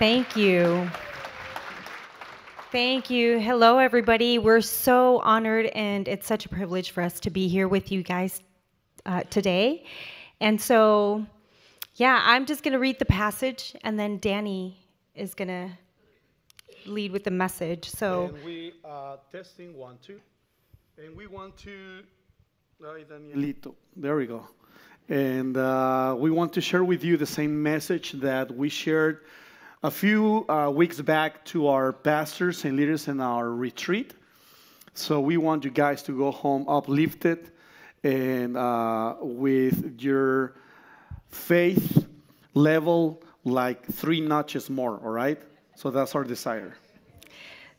Thank you. Thank you. Hello, everybody. We're so honored, and it's such a privilege for us to be here with you guys uh, today. And so, yeah, I'm just going to read the passage, and then Dany is going to lead with the message. So, And we are testing one, two. And we want to. Ay, Danielito. There we go. And uh, we want to share with you the same message that we shared a few uh, weeks back to our pastors and leaders in our retreat. So we want you guys to go home uplifted and uh, with your faith level like three notches more, all right? So that's our desire.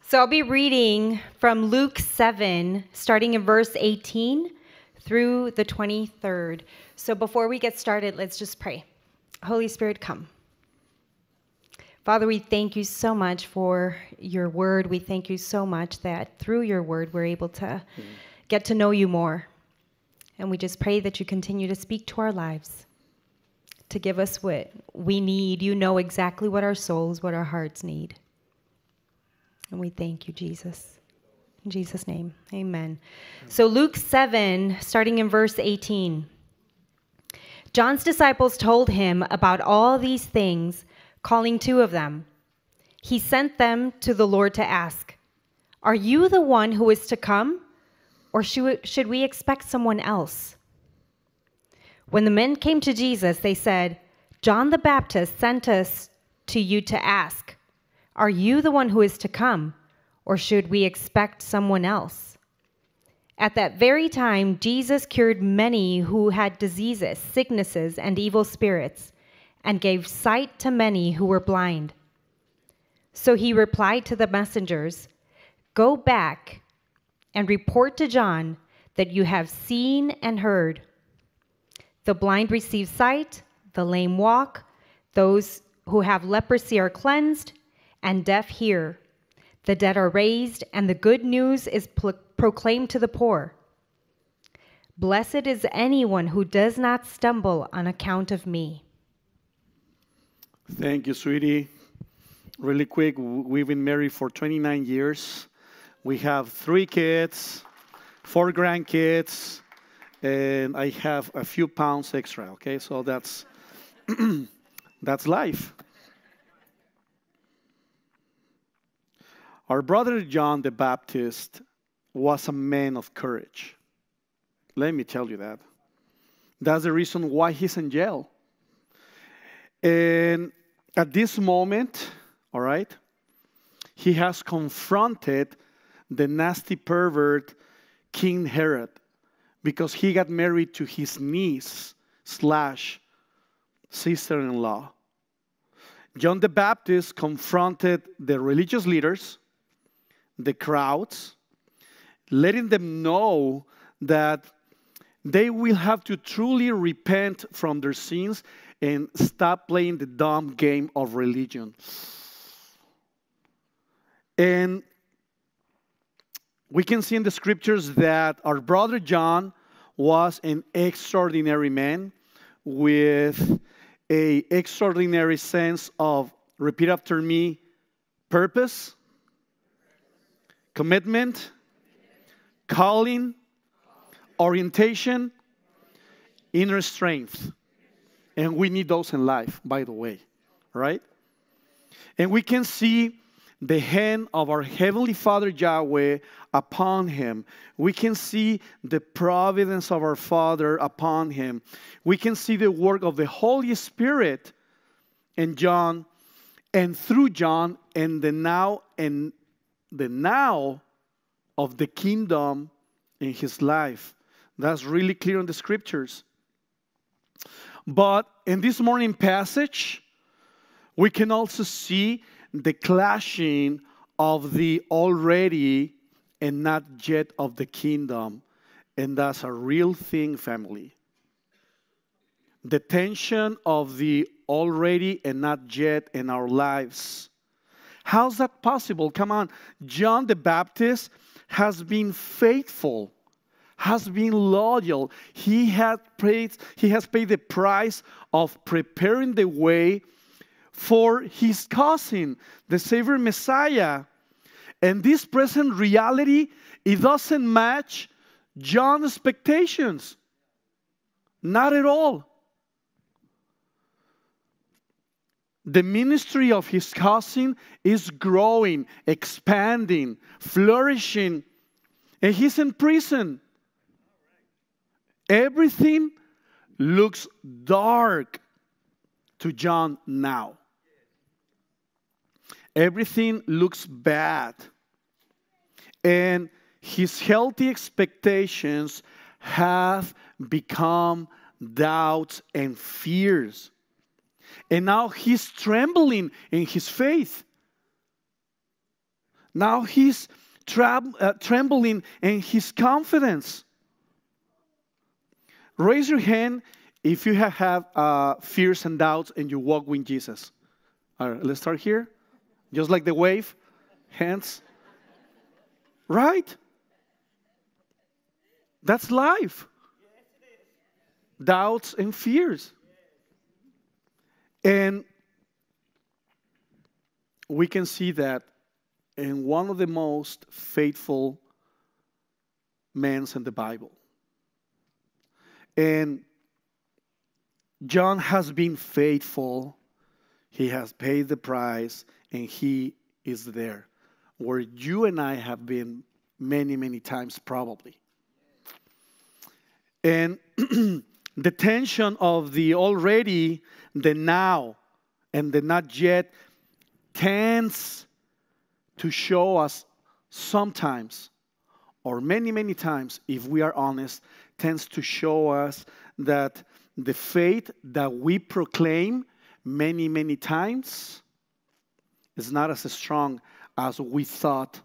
so I'll be reading from Luke 7, starting in verse 18 through the 23rd. So before we get started, let's just pray. Holy Spirit, come. Father, we thank you so much for your word. We thank you so much that through your word, we're able to get to know you more. And we just pray that you continue to speak to our lives, to give us what we need. You know exactly what our souls, what our hearts need. And we thank you, Jesus. In Jesus' name, amen. So, Luke 7, starting in verse 18. John's disciples told him about all these things, calling two of them. He sent them to the Lord to ask, Are you the one who is to come, or should we expect someone else? When the men came to Jesus, they said, John the Baptist sent us to you to ask, Are you the one who is to come, or should we expect someone else? At that very time, Jesus cured many who had diseases, sicknesses, and evil spirits, and gave sight to many who were blind. So he replied to the messengers Go back and report to John that you have seen and heard. The blind receive sight, the lame walk, those who have leprosy are cleansed, and deaf hear. The dead are raised, and the good news is pro- proclaimed to the poor. Blessed is anyone who does not stumble on account of me. Thank you, sweetie. Really quick, we've been married for 29 years. We have three kids, four grandkids, and I have a few pounds extra. Okay, so that's that's life. Our brother John the Baptist was a man of courage. Let me tell you that. That's the reason why he's in jail. And at this moment, all right, he has confronted the nasty pervert King Herod because he got married to his niece slash sister-in-law. John the Baptist confronted the religious leaders, the crowds, letting them know that they will have to truly repent from their sins and stop playing the dumb game of religion. And we can see in the scriptures that our brother John was an extraordinary man with a extraordinary sense of repeat after me purpose commitment calling orientation inner strength and we need those in life by the way right and we can see the hand of our Heavenly Father Yahweh upon him. We can see the providence of our Father upon him. We can see the work of the Holy Spirit in John and through John and the now and the now of the kingdom in his life. That's really clear in the scriptures. But in this morning passage, we can also see the clashing of the already and not yet of the kingdom. And that's a real thing, family. The tension of the already and not yet in our lives. How's that possible? Come on. John the Baptist has been faithful, has been loyal. He, had paid, he has paid the price of preparing the way for his cousin, the Savior Messiah. And this present reality, it doesn't match John's expectations. Not at all. The ministry of his cousin is growing, expanding, flourishing, and he's in prison. Everything looks dark to John now. Everything looks bad. And his healthy expectations have become doubts and fears. And now he's trembling in his faith. Now he's uh, trembling in his confidence. Raise your hand if you have, have uh, fears and doubts and you walk with Jesus. All right, let's start here. Just like the wave, hands. Right? That's life. Doubts and fears. And we can see that in one of the most faithful men in the Bible. And John has been faithful. He has paid the price and he is there. Where you and I have been many, many times, probably. And the tension of the already, the now, and the not yet tends to show us sometimes, or many, many times, if we are honest, tends to show us that the faith that we proclaim many, many times is not as strong as we thought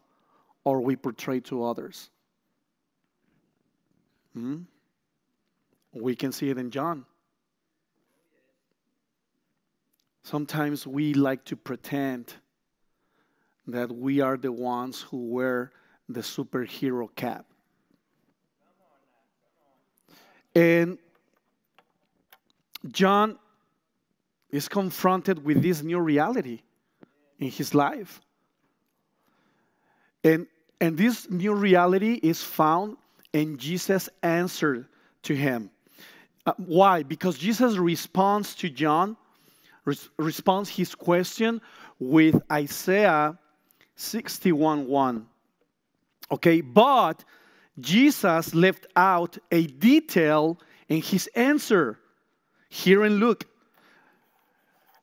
or we portray to others. Hmm? We can see it in John. Sometimes we like to pretend that we are the ones who wear the superhero cap. And John is confronted with this new reality in his life. And, and this new reality is found in Jesus' answer to him. Uh, why? Because Jesus responds to John, res- responds his question with Isaiah 61 1. Okay, but Jesus left out a detail in his answer here in Luke.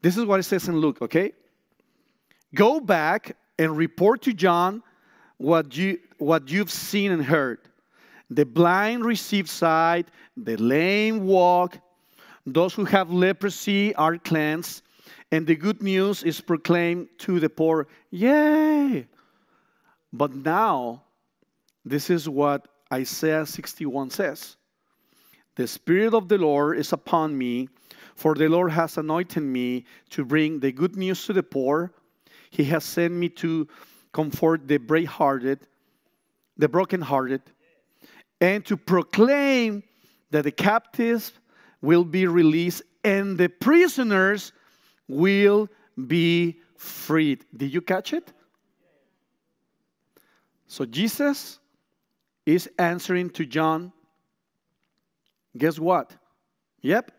This is what it says in Luke, okay? Go back and report to John what, you, what you've seen and heard. The blind receive sight, the lame walk, those who have leprosy are cleansed, and the good news is proclaimed to the poor. Yay! But now, this is what Isaiah 61 says The Spirit of the Lord is upon me, for the Lord has anointed me to bring the good news to the poor. He has sent me to comfort the brave-hearted, the broken-hearted, and to proclaim that the captives will be released and the prisoners will be freed. Did you catch it? So Jesus is answering to John. Guess what? Yep.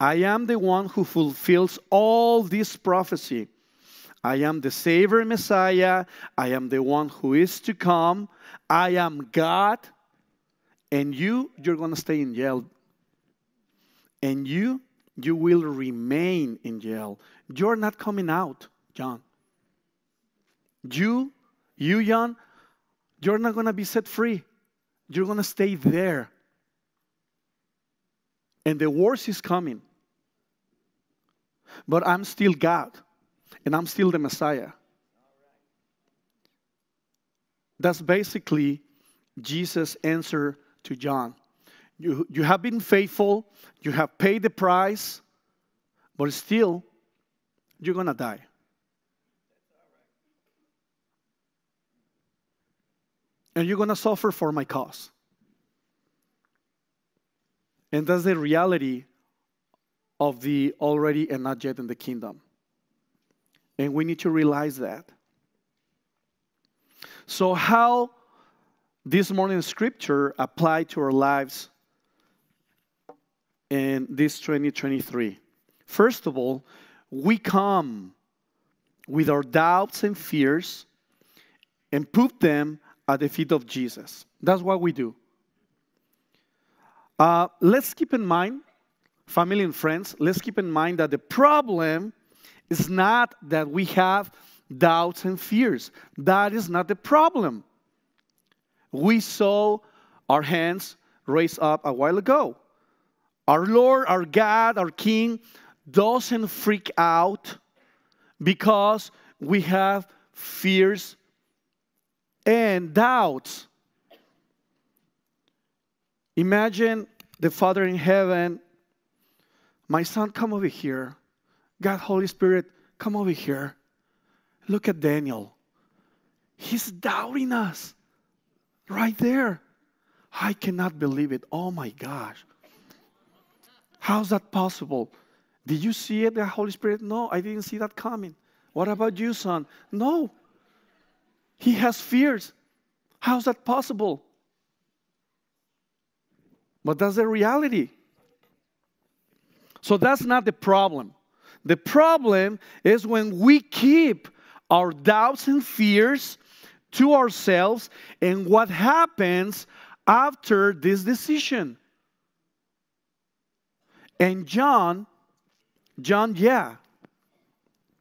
I am the one who fulfills all this prophecy. I am the Savior Messiah. I am the one who is to come. I am God. And you, you're going to stay in jail. And you, you will remain in jail. You're not coming out, John. You, you, John, you're not going to be set free. You're going to stay there. And the worst is coming. But I'm still God and I'm still the Messiah. That's basically Jesus' answer to John. You, you have been faithful, you have paid the price, but still, you're going to die. And you're going to suffer for my cause. And that's the reality of the already and not yet in the kingdom. And we need to realize that. So, how this morning's scripture apply to our lives in this 2023? First of all, we come with our doubts and fears and put them at the feet of Jesus. That's what we do. Uh, let's keep in mind, family and friends, let's keep in mind that the problem is not that we have doubts and fears. That is not the problem. We saw our hands raised up a while ago. Our Lord, our God, our King doesn't freak out because we have fears and doubts. Imagine the Father in heaven, my son, come over here. God, Holy Spirit, come over here. Look at Daniel. He's doubting us right there. I cannot believe it. Oh my gosh. How's that possible? Did you see it, the Holy Spirit? No, I didn't see that coming. What about you, son? No. He has fears. How's that possible? But that's the reality. So that's not the problem. The problem is when we keep our doubts and fears to ourselves and what happens after this decision. And John, John, yeah,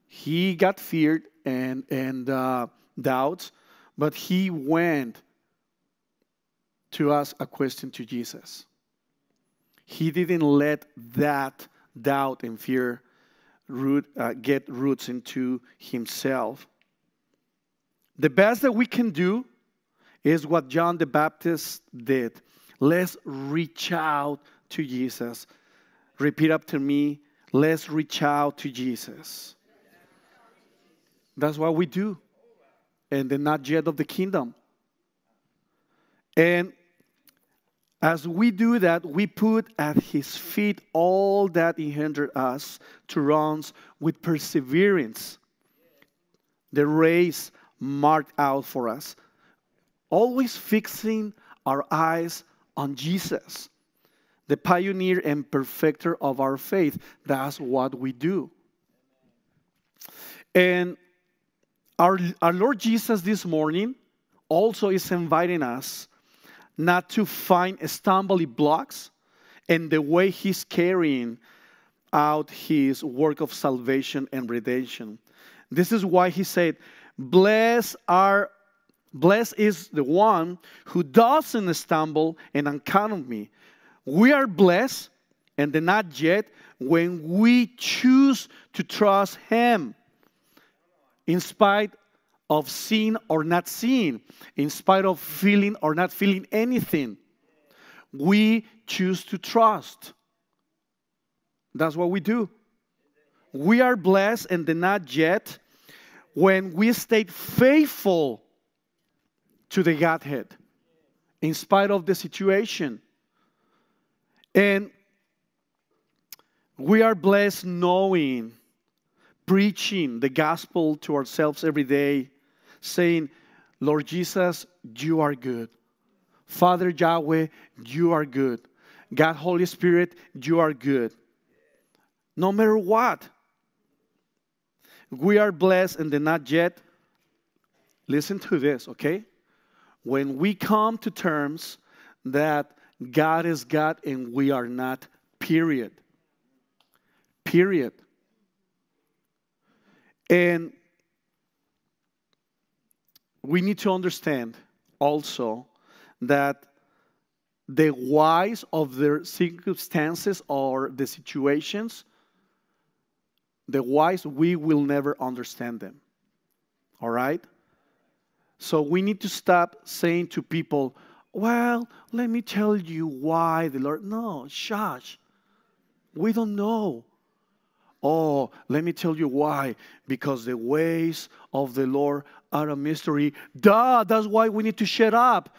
he got feared and, and uh, doubts, but he went to ask a question to Jesus. He didn't let that doubt and fear root, uh, get roots into himself. The best that we can do is what John the Baptist did. Let's reach out to Jesus. Repeat after me. Let's reach out to Jesus. That's what we do. And the not yet of the kingdom. And as we do that, we put at his feet all that he hindered us to run with perseverance. The race marked out for us. Always fixing our eyes on Jesus, the pioneer and perfecter of our faith. That's what we do. And our, our Lord Jesus this morning also is inviting us not to find stumbling blocks in the way he's carrying out his work of salvation and redemption. This is why he said, Blessed are blessed is the one who doesn't stumble and account me. We are blessed and not yet when we choose to trust him in spite of seeing or not seeing, in spite of feeling or not feeling anything. We choose to trust. That's what we do. We are blessed and the not yet when we stay faithful to the Godhead in spite of the situation. And we are blessed knowing, preaching the gospel to ourselves every day, saying, Lord Jesus, you are good. Father Yahweh, you are good. God, Holy Spirit, you are good. No matter what, we are blessed and then not yet. Listen to this, okay? When we come to terms that God is God and we are not, period. Period. And we need to understand also that the whys of the circumstances or the situations, the whys, we will never understand them. All right? So we need to stop saying to people, well, let me tell you why the Lord. No, shush. We don't know. Oh, let me tell you why. Because the ways of the Lord are a mystery. Duh, that's why we need to shut up.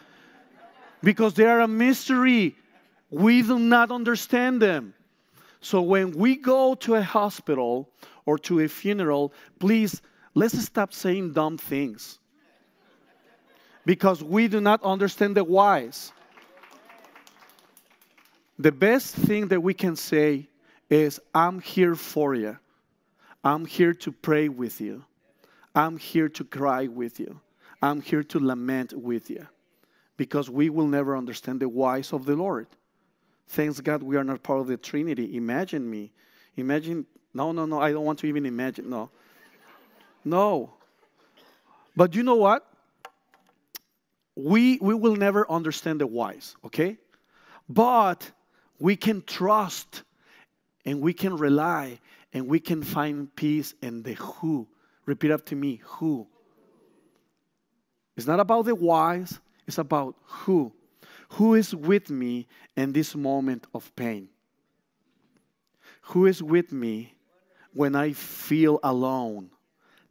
Because they are a mystery. We do not understand them. So when we go to a hospital or to a funeral, please let's stop saying dumb things. Because we do not understand the whys. The best thing that we can say is, I'm here for you. I'm here to pray with you. I'm here to cry with you. I'm here to lament with you. Because we will never understand the whys of the Lord. Thanks God we are not part of the Trinity. Imagine me. Imagine, no, no, no, I don't want to even imagine. No. No. But you know what? We, we will never understand the whys, okay? But we can trust and we can rely and we can find peace in the who. Repeat after me who. It's not about the whys, it's about who. Who is with me in this moment of pain? Who is with me when I feel alone,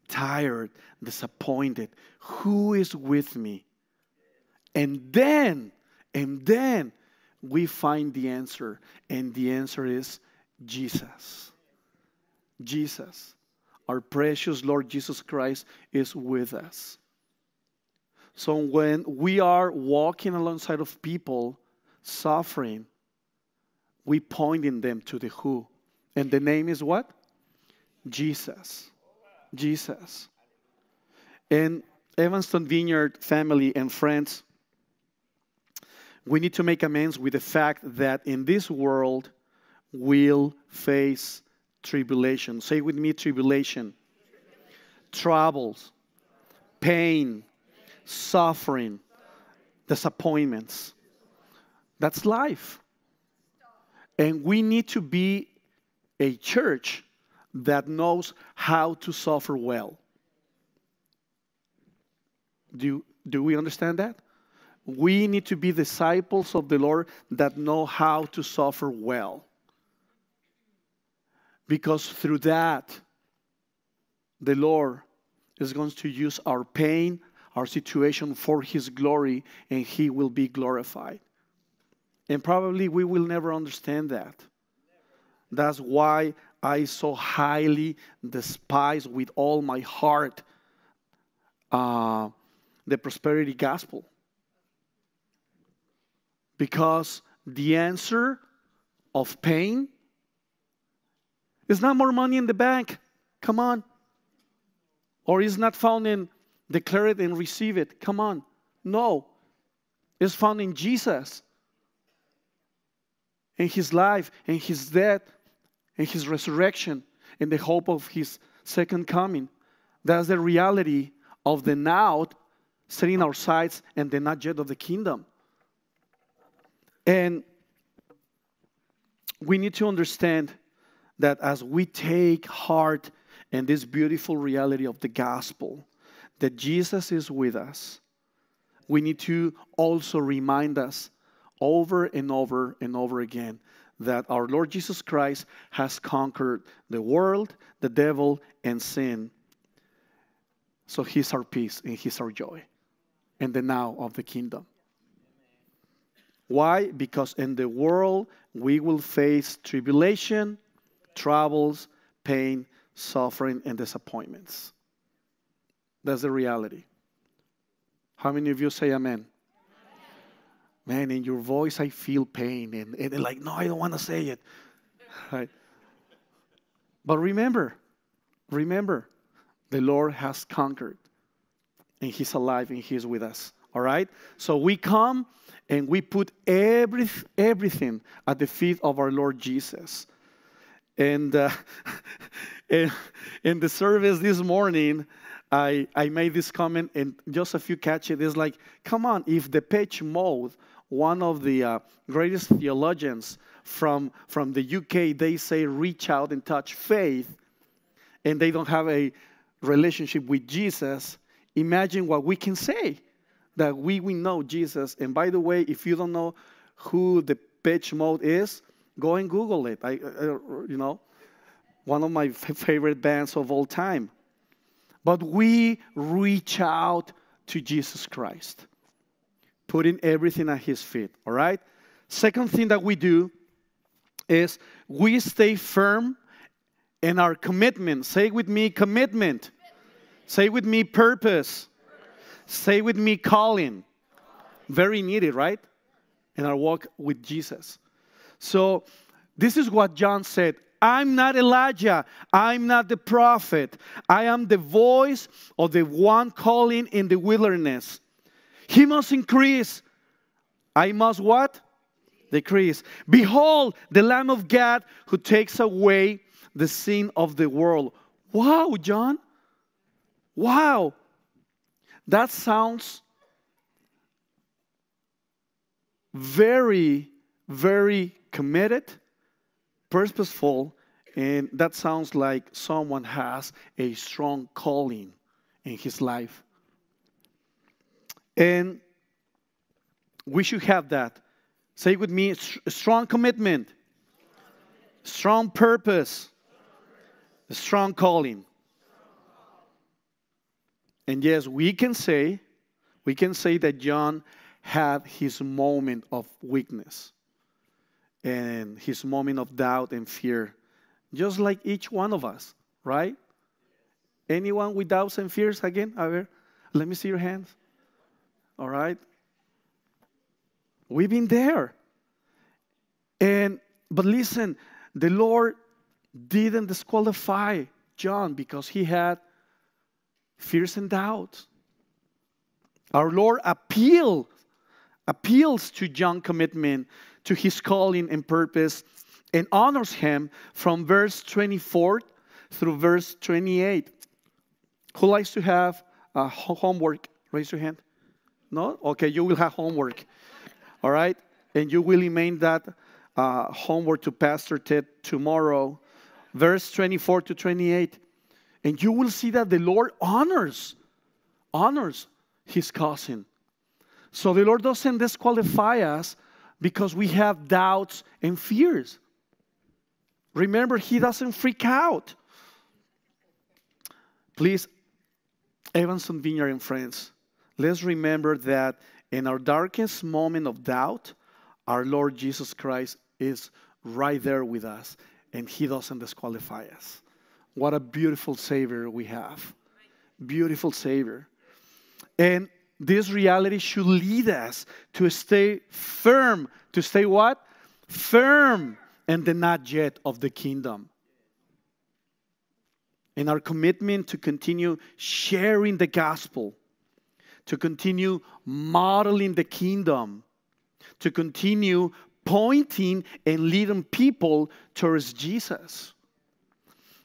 tired, disappointed? Who is with me? And then, and then we find the answer, and the answer is Jesus. Jesus, our precious Lord Jesus Christ, is with us. So when we are walking alongside of people suffering, we pointing them to the who. And the name is what? Jesus. Jesus. And Evanston Vineyard family and friends, we need to make amends with the fact that in this world we'll face tribulation. Say with me tribulation, troubles, pain, suffering, disappointments. That's life. And we need to be a church that knows how to suffer well. Do, do we understand that? We need to be disciples of the Lord that know how to suffer well. Because through that, the Lord is going to use our pain, our situation for His glory, and He will be glorified. And probably we will never understand that. That's why I so highly despise with all my heart uh, the prosperity gospel. Because the answer of pain is not more money in the bank. Come on. Or is not found in declare it and receive it. Come on. No. It's found in Jesus. In his life, in his death, in his resurrection, in the hope of his second coming. That's the reality of the now setting our sights and the not yet of the kingdom. And we need to understand that as we take heart in this beautiful reality of the gospel, that Jesus is with us, we need to also remind us over and over and over again that our Lord Jesus Christ has conquered the world, the devil, and sin. So He's our peace and He's our joy and the now of the kingdom. Why? Because in the world we will face tribulation, troubles, pain, suffering, and disappointments. That's the reality. How many of you say amen? Man, in your voice, I feel pain. And, and like, no, I don't want to say it. Right? But remember, remember, the Lord has conquered. And He's alive and He's with us. All right? So we come and we put every, everything at the feet of our Lord Jesus. And uh, in the service this morning, I, I made this comment, and just a few catch it. It's like, come on, if the Depeche Mode, one of the uh, greatest theologians from, from the UK, they say reach out and touch faith, and they don't have a relationship with Jesus, imagine what we can say that we, we know Jesus. And by the way, if you don't know who the Depeche Mode is, go and Google it. I, I you know, one of my favorite bands of all time but we reach out to Jesus Christ, putting everything at His feet. All right? Second thing that we do is we stay firm in our commitment. Say with me, commitment. Say with me, purpose. Say with me, calling. Very needed, right? In our walk with Jesus. So, this is what John said I'm not Elijah. I'm not the prophet. I am the voice of the one calling in the wilderness. He must increase. I must what? Decrease. Behold, the Lamb of God who takes away the sin of the world. Wow, John. Wow. That sounds very, very committed purposeful, and that sounds like someone has a strong calling in his life. And we should have that. Say with me strong commitment, strong purpose, strong calling. And yes, we can say, we can say that John had his moment of weakness and his moment of doubt and fear, just like each one of us, right? Anyone with doubts and fears again? A let me see your hands. All right? We've been there. And but listen, the Lord didn't disqualify John because he had fears and doubts. Our Lord appealed appeals to John's commitment to his calling and purpose and honors him from verse 24 through verse 28. Who likes to have uh, homework? Raise your hand. No? Okay, you will have homework. All right? And you will remain that uh, homework to Pastor Ted tomorrow, verse 24 to 28. And you will see that the Lord honors, honors his cousin. So the Lord doesn't disqualify us because we have doubts and fears. Remember, He doesn't freak out. Please, Evanston Vineyard and friends, let's remember that in our darkest moment of doubt, our Lord Jesus Christ is right there with us and He doesn't disqualify us. What a beautiful Savior we have! Beautiful Savior. And this reality should lead us to stay firm. To stay what? Firm in the not yet of the kingdom. In our commitment to continue sharing the gospel, to continue modeling the kingdom, to continue pointing and leading people towards Jesus.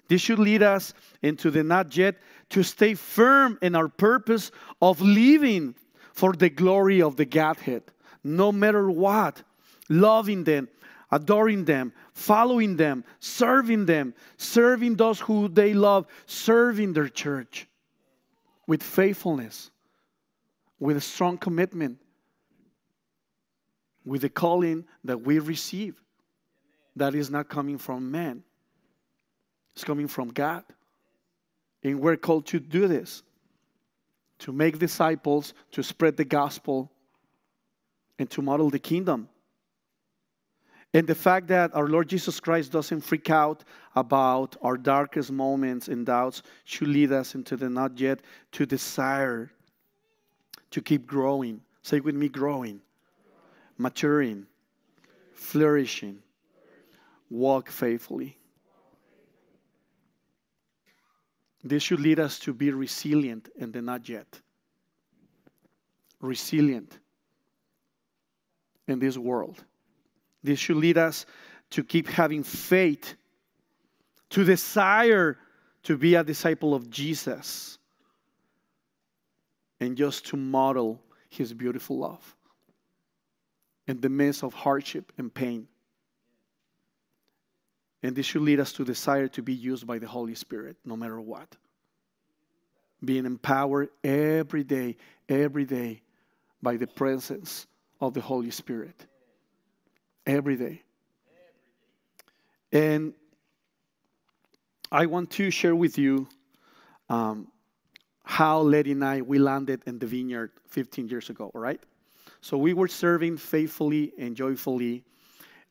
This should lead us into the not yet to stay firm in our purpose of living for the glory of the Godhead, no matter what, loving them, adoring them, following them, serving them, serving those who they love, serving their church with faithfulness, with a strong commitment, with the calling that we receive that is not coming from man, it's coming from God. And we're called to do this to make disciples, to spread the gospel, and to model the kingdom. And the fact that our Lord Jesus Christ doesn't freak out about our darkest moments and doubts should lead us into the not yet to desire to keep growing. Say with me growing, maturing, flourishing, walk faithfully. This should lead us to be resilient and the not yet. Resilient in this world. This should lead us to keep having faith, to desire to be a disciple of Jesus, and just to model his beautiful love in the midst of hardship and pain. And this should lead us to desire to be used by the Holy Spirit no matter what. Being empowered every day, every day by the presence of the Holy Spirit. Every day. And I want to share with you um, how Letty and I we landed in the vineyard 15 years ago, all right? So we were serving faithfully and joyfully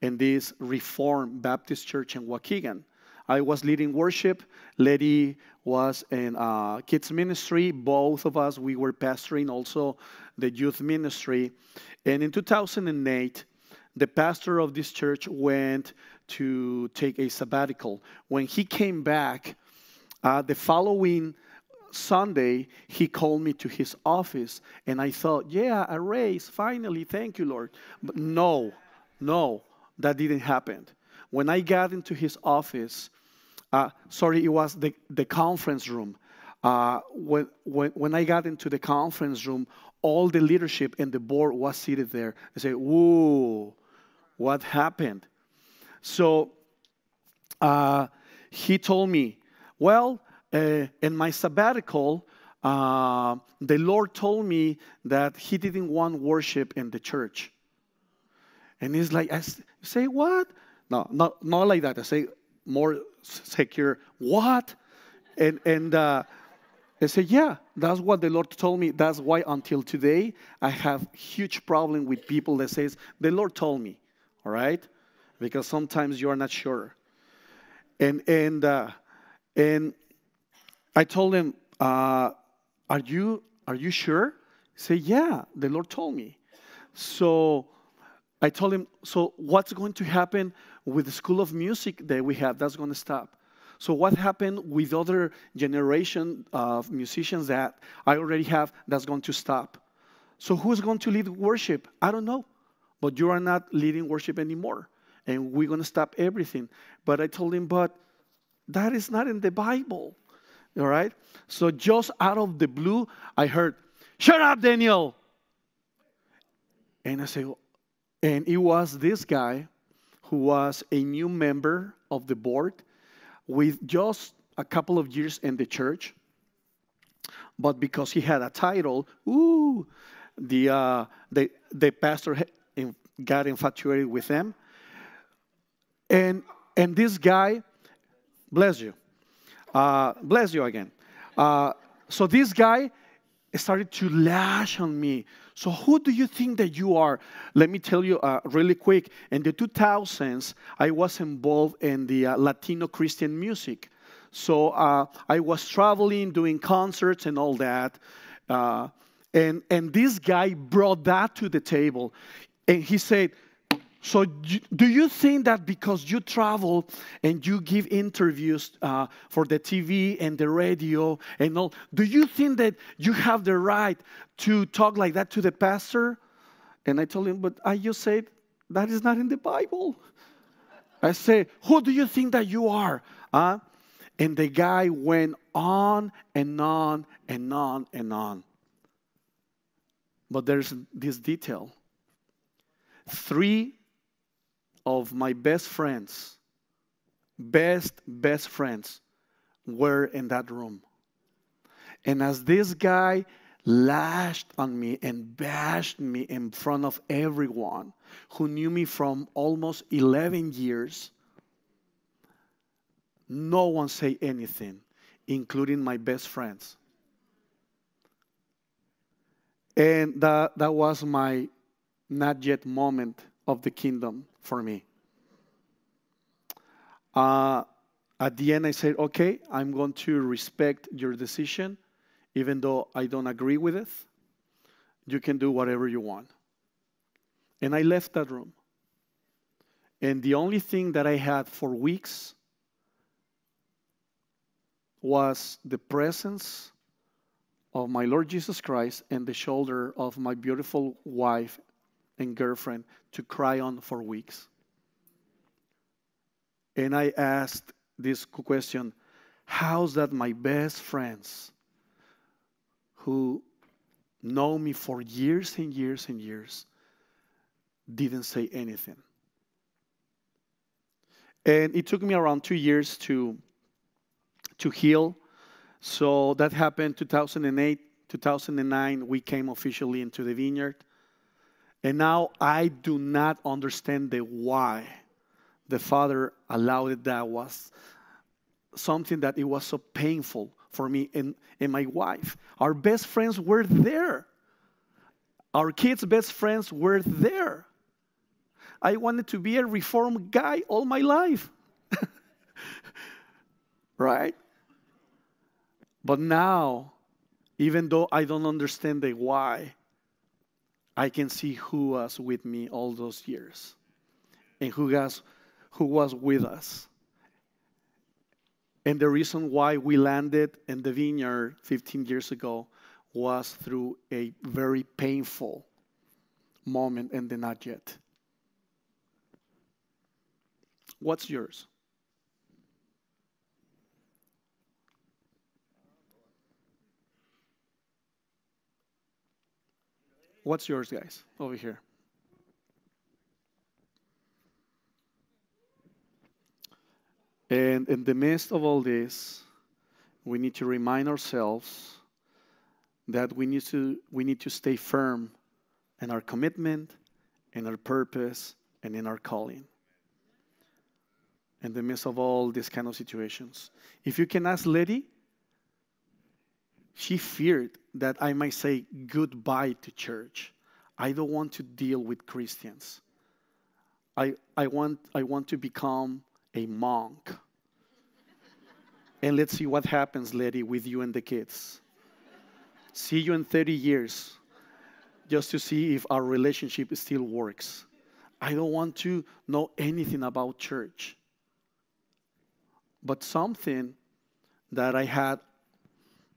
in this Reformed Baptist church in Waukegan. I was leading worship. Letty was in uh, kids ministry. Both of us, we were pastoring also the youth ministry. And in 2008, the pastor of this church went to take a sabbatical. When he came back, uh, the following Sunday, he called me to his office, and I thought, yeah, a raise, finally, thank you, Lord. But no, no, that didn't happen. When I got into his office, uh, sorry, it was the, the conference room. Uh, when, when, when I got into the conference room, all the leadership and the board was seated there. I said, whoa, what happened? So uh, he told me, well, uh, in my sabbatical, uh, the Lord told me that He didn't want worship in the church. And he's like, I say, what? No, not, not like that. I say, more secure, what? And, and uh, I say, yeah, that's what the Lord told me. That's why until today, I have huge problem with people that says, the Lord told me, all right? Because sometimes you are not sure. And, and, uh, and I told him, uh, are, you, are you sure? Said, yeah, the Lord told me. So I told him, so what's going to happen with the school of music that we have? That's going to stop. So what happened with other generation of musicians that I already have? That's going to stop. So who's going to lead worship? I don't know. But you are not leading worship anymore. And we're going to stop everything. But I told him, but that is not in the Bible. All right? So just out of the blue, I heard, Shut up, Daniel. And I said, and it was this guy who was a new member of the board with just a couple of years in the church. But because he had a title, ooh, the, uh, the, the pastor got infatuated with him. And, and this guy, bless you, uh, bless you again. Uh, so this guy started to lash on me. So who do you think that you are? Let me tell you uh, really quick. In the 2000s, I was involved in the uh, Latino Christian music. So uh, I was traveling, doing concerts and all that. Uh, and, and this guy brought that to the table. And he said, so, do you think that because you travel and you give interviews uh, for the TV and the radio and all, do you think that you have the right to talk like that to the pastor? And I told him, but I just said, that is not in the Bible. I say, who do you think that you are? And the guy went on and on and on and on. But there's this detail. Three of my best friends, best, best friends, were in that room. And as this guy lashed on me and bashed me in front of everyone who knew me from almost 11 years, no one said anything, including my best friends. And that, that was my not yet moment of the kingdom for me. Uh, at the end, I said, okay, I'm going to respect your decision, even though I don't agree with it. You can do whatever you want. And I left that room. And the only thing that I had for weeks was the presence of my Lord Jesus Christ and the shoulder of my beautiful wife and girlfriend to cry on for weeks. And I asked this question How's that my best friends who know me for years and years and years didn't say anything? And it took me around two years to, to heal. So that happened 2008, 2009, we came officially into the vineyard. And now I do not understand the why the father allowed it. That was something that it was so painful for me and, and my wife. Our best friends were there. Our kids' best friends were there. I wanted to be a reformed guy all my life. right? But now, even though I don't understand the why, I can see who was with me all those years and who was, who was with us. And the reason why we landed in the vineyard 15 years ago was through a very painful moment and the not yet. What's yours? What's yours, guys, over here? And in the midst of all this, we need to remind ourselves that we need to, we need to stay firm in our commitment, in our purpose, and in our calling. In the midst of all these kind of situations. If you can ask Letty, she feared that I might say goodbye to church. I don't want to deal with Christians. I, I, want, I want to become a monk. and let's see what happens, Letty, with you and the kids. See you in 30 years just to see if our relationship still works. I don't want to know anything about church. But something that I had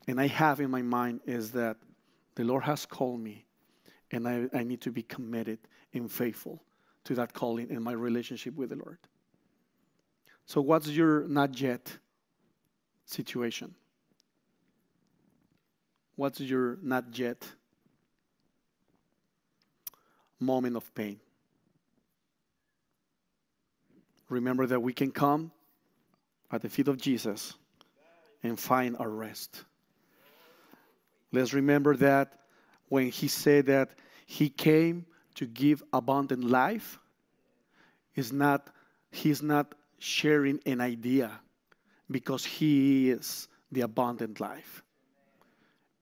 and I have in my mind is that the Lord has called me, and I, I need to be committed and faithful to that calling in my relationship with the Lord. So, what's your not yet situation? What's your not yet moment of pain? Remember that we can come at the feet of Jesus and find our rest. Let's remember that when he said that he came to give abundant life, is not he's not sharing an idea because he is the abundant life.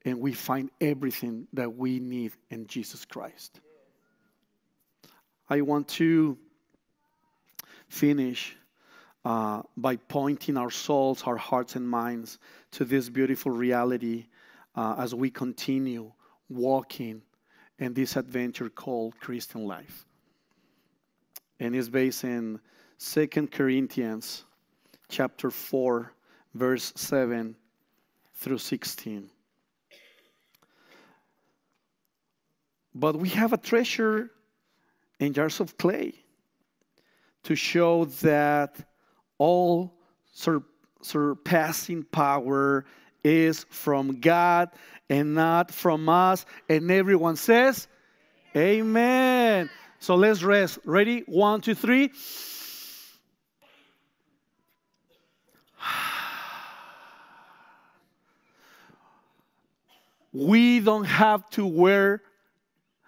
And we find everything that we need in Jesus Christ. I want to finish uh, by pointing our souls, our hearts, and minds to this beautiful reality uh, as we continue walking in this adventure called Christian life. And it's based in 2 Corinthians chapter 4, verse 7 through 16. But we have a treasure in jars of clay to show that all sur- surpassing power is from God and not from us. And everyone says, Amen. So let's rest. Ready? One, two, three. We don't have to wear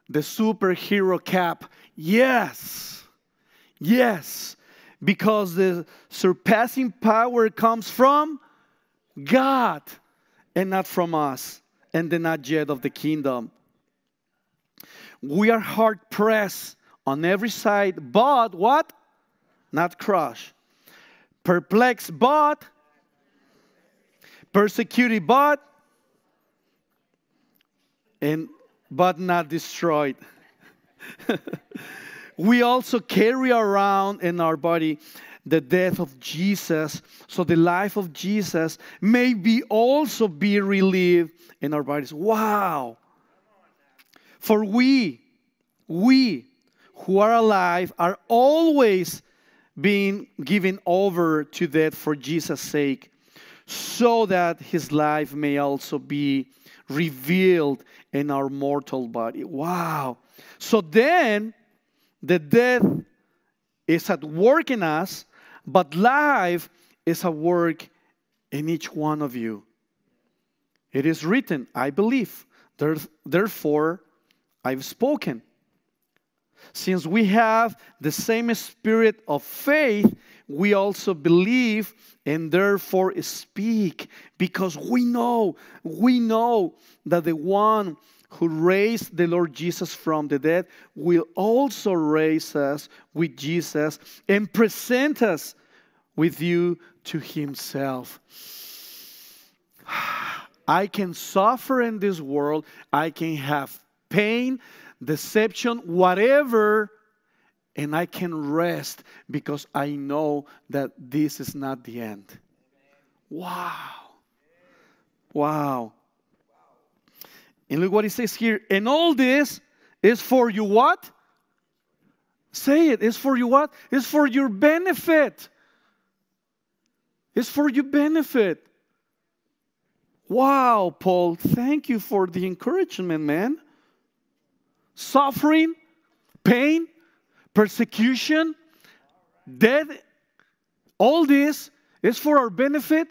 the superhero cap. Yes. Yes. Because the surpassing power comes from God and not from us and the not yet of the kingdom. We are hard pressed on every side, but what? Not crushed. Perplexed, but persecuted, but and but not destroyed. we also carry around in our body the death of Jesus, so the life of Jesus may be also be relieved in our bodies. Wow! For we, we who are alive are always being given over to death for Jesus' sake, so that his life may also be revealed in our mortal body. Wow. So then, the death is at work in us, but life is a work in each one of you. It is written, I believe, therefore I've spoken. Since we have the same spirit of faith, we also believe and therefore speak because we know, we know that the one who raised the Lord Jesus from the dead will also raise us with Jesus and present us with you to himself. I can suffer in this world, I can have pain, deception, whatever, and I can rest because I know that this is not the end. Wow. Wow. And look what he says here. And all this is for you what? Say it. It's for you what? It's for your benefit. It's for your benefit. Wow, Paul, thank you for the encouragement, man. Suffering, pain, persecution, death, all this is for our benefit.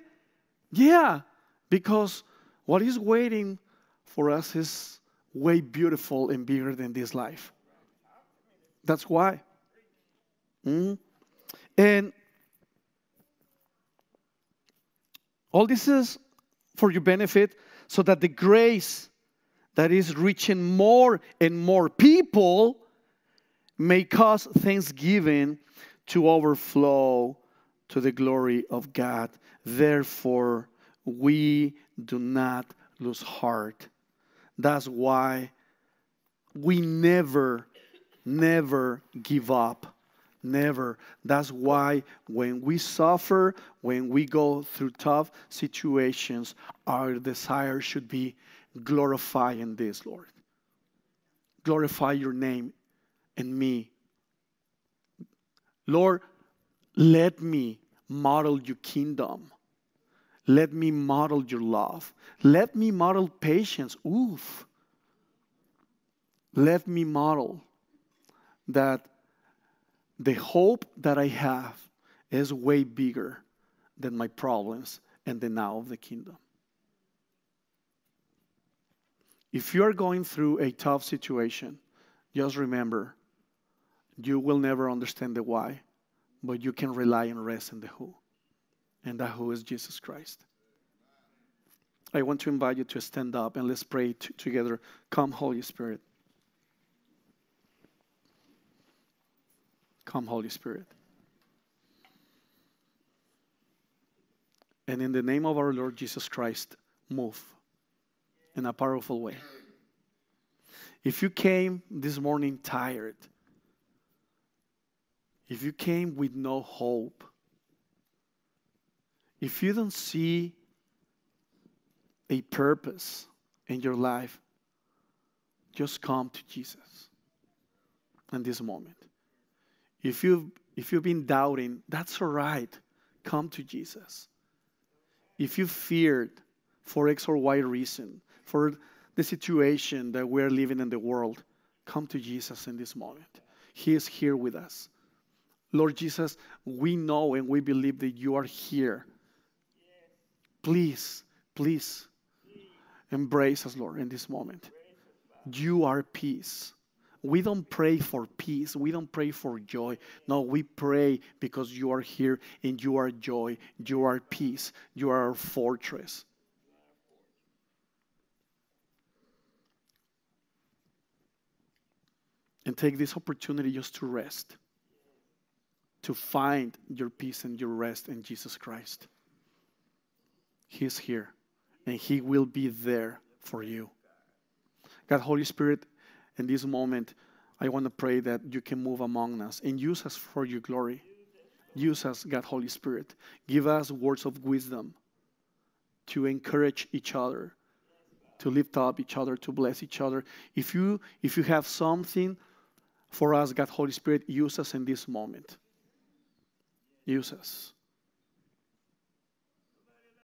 Yeah, because what is waiting for us is way beautiful and bigger than this life. That's why. Mm-hmm. And all this is for your benefit so that the grace that is reaching more and more people may cause thanksgiving to overflow to the glory of God. Therefore, we do not lose heart. That's why we never, never give up. Never. That's why when we suffer, when we go through tough situations, our desire should be glorify in this, Lord. Glorify your name and me. Lord, let me model your kingdom. Let me model your love. Let me model patience. Oof. Let me model that the hope that I have is way bigger than my problems and the now of the kingdom. If you are going through a tough situation, just remember you will never understand the why, but you can rely and rest in the who. And that who is Jesus Christ. I want to invite you to stand up and let's pray t- together. Come, Holy Spirit. Come, Holy Spirit. And in the name of our Lord Jesus Christ, move in a powerful way. If you came this morning tired, if you came with no hope, if you don't see a purpose in your life, just come to Jesus in this moment. If you've, if you've been doubting, that's all right. Come to Jesus. If you feared for X or Y reason, for the situation that we're living in the world, come to Jesus in this moment. He is here with us. Lord Jesus, we know and we believe that you are here. Please, please embrace us, Lord, in this moment. You are peace. We don't pray for peace. We don't pray for joy. No, we pray because you are here and you are joy. You are peace. You are our fortress. And take this opportunity just to rest to find your peace and your rest in Jesus Christ. He's here and He will be there for you. God, Holy Spirit, in this moment, I want to pray that you can move among us and use us for your glory. Use us, God, Holy Spirit. Give us words of wisdom to encourage each other, to lift up each other, to bless each other. If you if you have something for us, God, Holy Spirit, use us in this moment. Use us.